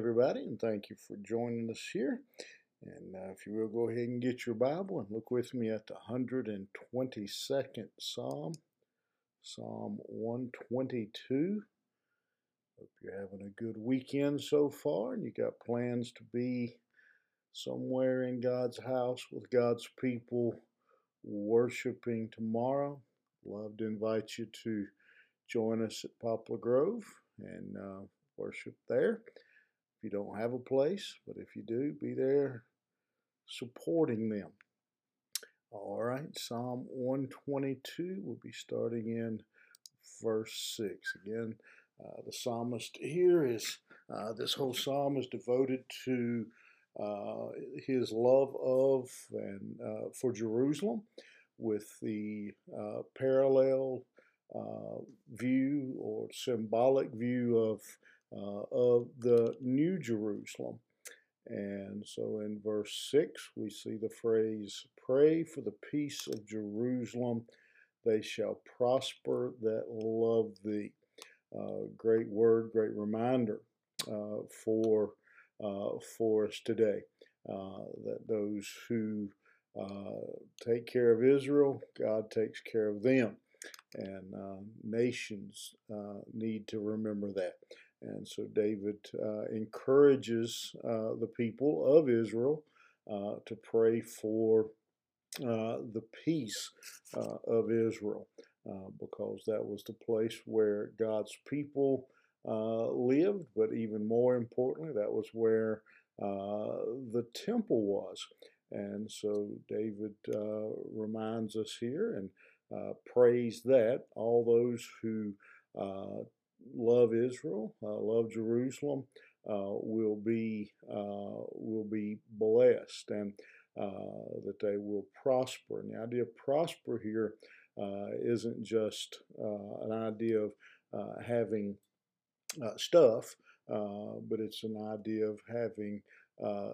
everybody, and thank you for joining us here. And uh, if you will, go ahead and get your Bible and look with me at the 122nd Psalm, Psalm 122. Hope you're having a good weekend so far, and you got plans to be somewhere in God's house with God's people worshiping tomorrow. Love to invite you to join us at Poplar Grove and uh, worship there. If you don't have a place, but if you do, be there supporting them. All right, Psalm 122, we'll be starting in verse 6. Again, uh, the psalmist here is, uh, this whole psalm is devoted to uh, his love of and uh, for Jerusalem with the uh, parallel uh, view or symbolic view of of the New Jerusalem. And so in verse 6, we see the phrase, Pray for the peace of Jerusalem. They shall prosper that love thee. Uh, great word, great reminder uh, for, uh, for us today uh, that those who uh, take care of Israel, God takes care of them. And uh, nations need to remember that. And so David uh, encourages uh, the people of Israel uh, to pray for uh, the peace uh, of Israel uh, because that was the place where God's people lived, but even more importantly, that was where the temple was. And so David reminds us here and prays that all those who love Israel, uh, love Jerusalem, uh, will be uh, will be blessed, and uh, that they will prosper. And the idea of prosper here uh, isn't just uh, an idea of having stuff, but it's an idea of having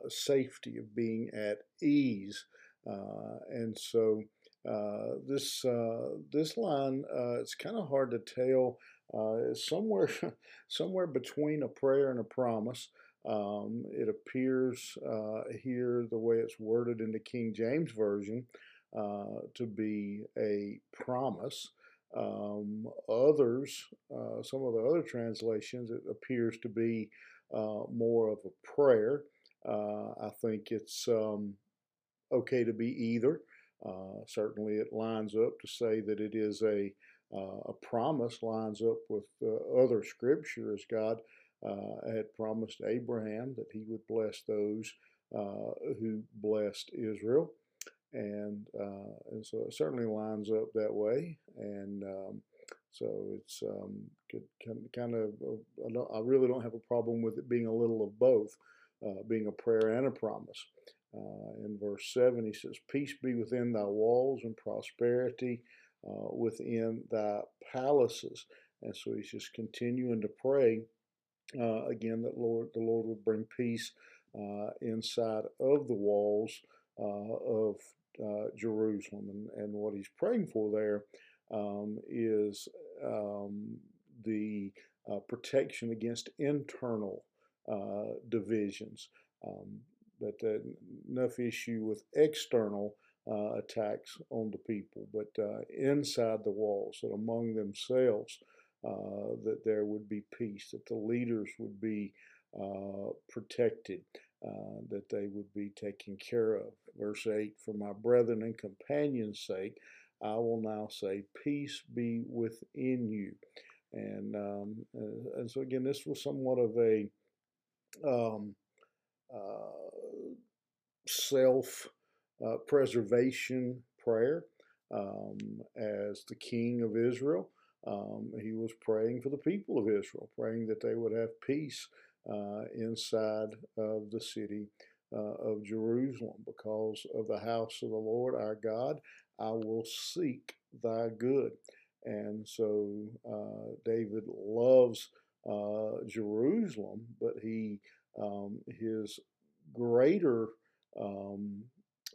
safety, of being at ease, and so. Uh, this uh, this line uh, it's kind of hard to tell uh, somewhere somewhere between a prayer and a promise. Um, it appears uh, here the way it's worded in the King James version to be a promise. Um, others, some of the other translations, it appears to be more of a prayer. I think it's um, okay to be either. Certainly, it lines up to say that it is a uh, a promise lines up with uh, other scripture as God uh, had promised Abraham that he would bless those uh, who blessed Israel. And, uh, and so it certainly lines up that way. And um, so it's um, kind of, I, I, really don't have a problem with it being a little of both, being a prayer and a promise. In verse 7, he says, Peace be within thy walls and prosperity uh, within thy palaces. And so he's just continuing to pray uh, again that Lord, the Lord would bring peace uh, inside of the walls uh, of uh, Jerusalem. And, and what he's praying for there um, is um, the uh, protection against internal divisions. Um, that enough issue with external uh, attacks on the people, but uh, inside the walls, that among themselves, uh, that there would be peace, that the leaders would be uh, protected, uh, that they would be taken care of. Verse 8 For my brethren and companions' sake, I will now say, Peace be within you. And, um, and so, again, this was somewhat of a um, uh, self uh, preservation prayer. Um, as the king of Israel, um, he was praying for the people of Israel, praying that they would have peace uh, inside of the city uh, of Jerusalem. Because of the house of the Lord our God, I will seek thy good. And so uh, David loves uh, Jerusalem, but he um, his greater um,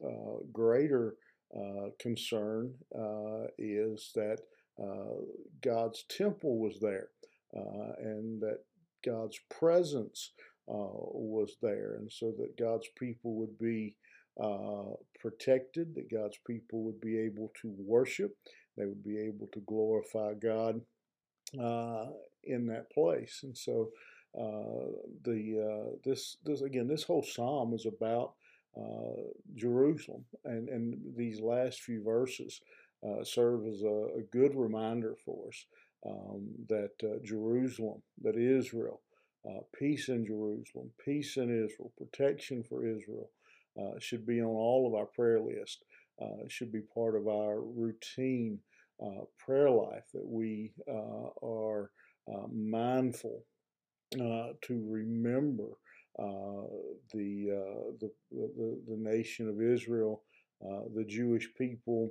uh, greater uh, concern uh, is that God's temple was there and that God's presence was there, and so that God's people would be uh, protected, that God's people would be able to worship, they would be able to glorify God uh, in that place. And so, uh, the uh, this this again, this whole psalm is about uh, Jerusalem, and and these last few verses uh, serve as a, a, good reminder for us um, that Jerusalem, that Israel. peace in Jerusalem, peace in Israel, protection for Israel, uh, should be on all of our prayer list. Uh, should be part of our routine uh, prayer life that we uh, are uh, mindful to remember the, the, the, the nation of Israel, the Jewish people,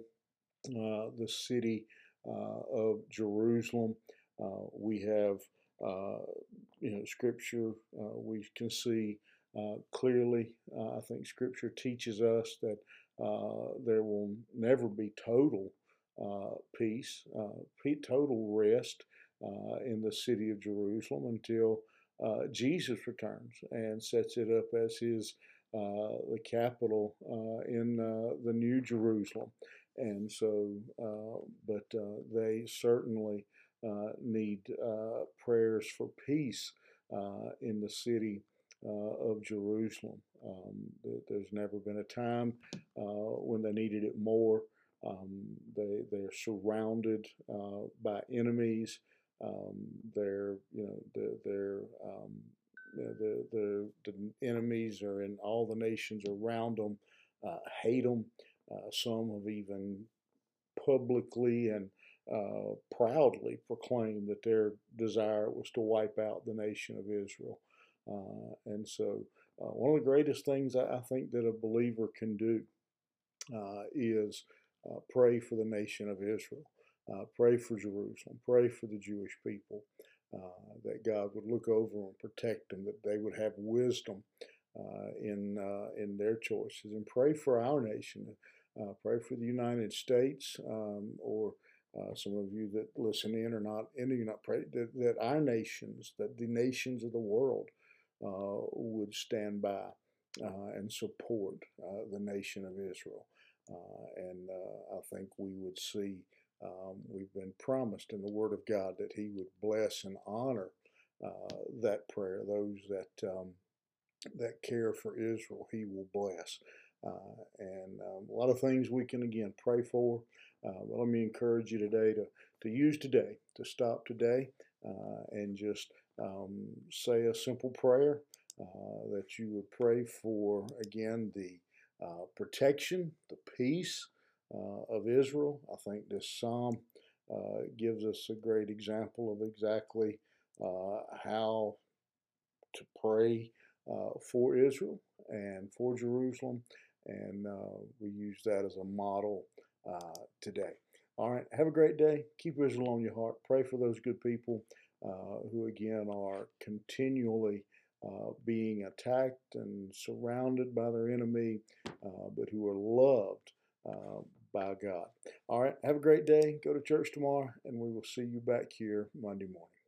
the city of Jerusalem. we have, you know, scripture. we can see uh, clearly. Uh, I think Scripture teaches us that uh, there will never be total uh, peace, uh, total rest in the city of Jerusalem until Jesus returns and sets it up as his the capital in the New Jerusalem. And so, but they certainly need prayers for peace in the city uh, of Jerusalem. Um, there's never been a time uh, when they needed it more. Um, they they're surrounded uh, by enemies. Um, they're you know the, they're um, the, the the enemies are in all the nations around them, uh, hate them. Uh, some have even publicly and uh, proudly proclaimed that their desire was to wipe out the nation of Israel. Uh, and so, uh, one of the greatest things I think that a believer can do uh, is pray for the nation of Israel, pray for Jerusalem, pray for the Jewish people. Uh, that God would look over and protect them, that they would have wisdom uh, in uh, in their choices, and pray for our nation. pray for the United States, um, or some of you that listen in are not in, you not pray that, that our nations, that the nations of the world uh, would stand by uh, and support uh, the nation of Israel. and I think we would see, um, we've been promised in the Word of God that He would bless and honor that prayer, those that um, that care for Israel, He will bless. Uh, and um, a lot of things we can again pray for. Uh, but let me encourage you today to to use today, to stop today, uh, and just um, say a simple prayer uh, that you would pray for, again, the uh, protection, the peace uh, of Israel. I think this psalm uh, gives us a great example of exactly uh, how to pray for Israel and for Jerusalem. And we use that as a model today. All right, have a great day. Keep Israel on your heart. Pray for those good people uh, who again are continually uh, being attacked and surrounded by their enemy, uh, but who are loved uh, by God. All right, have a great day. Go to church tomorrow, and we will see you back here Monday morning.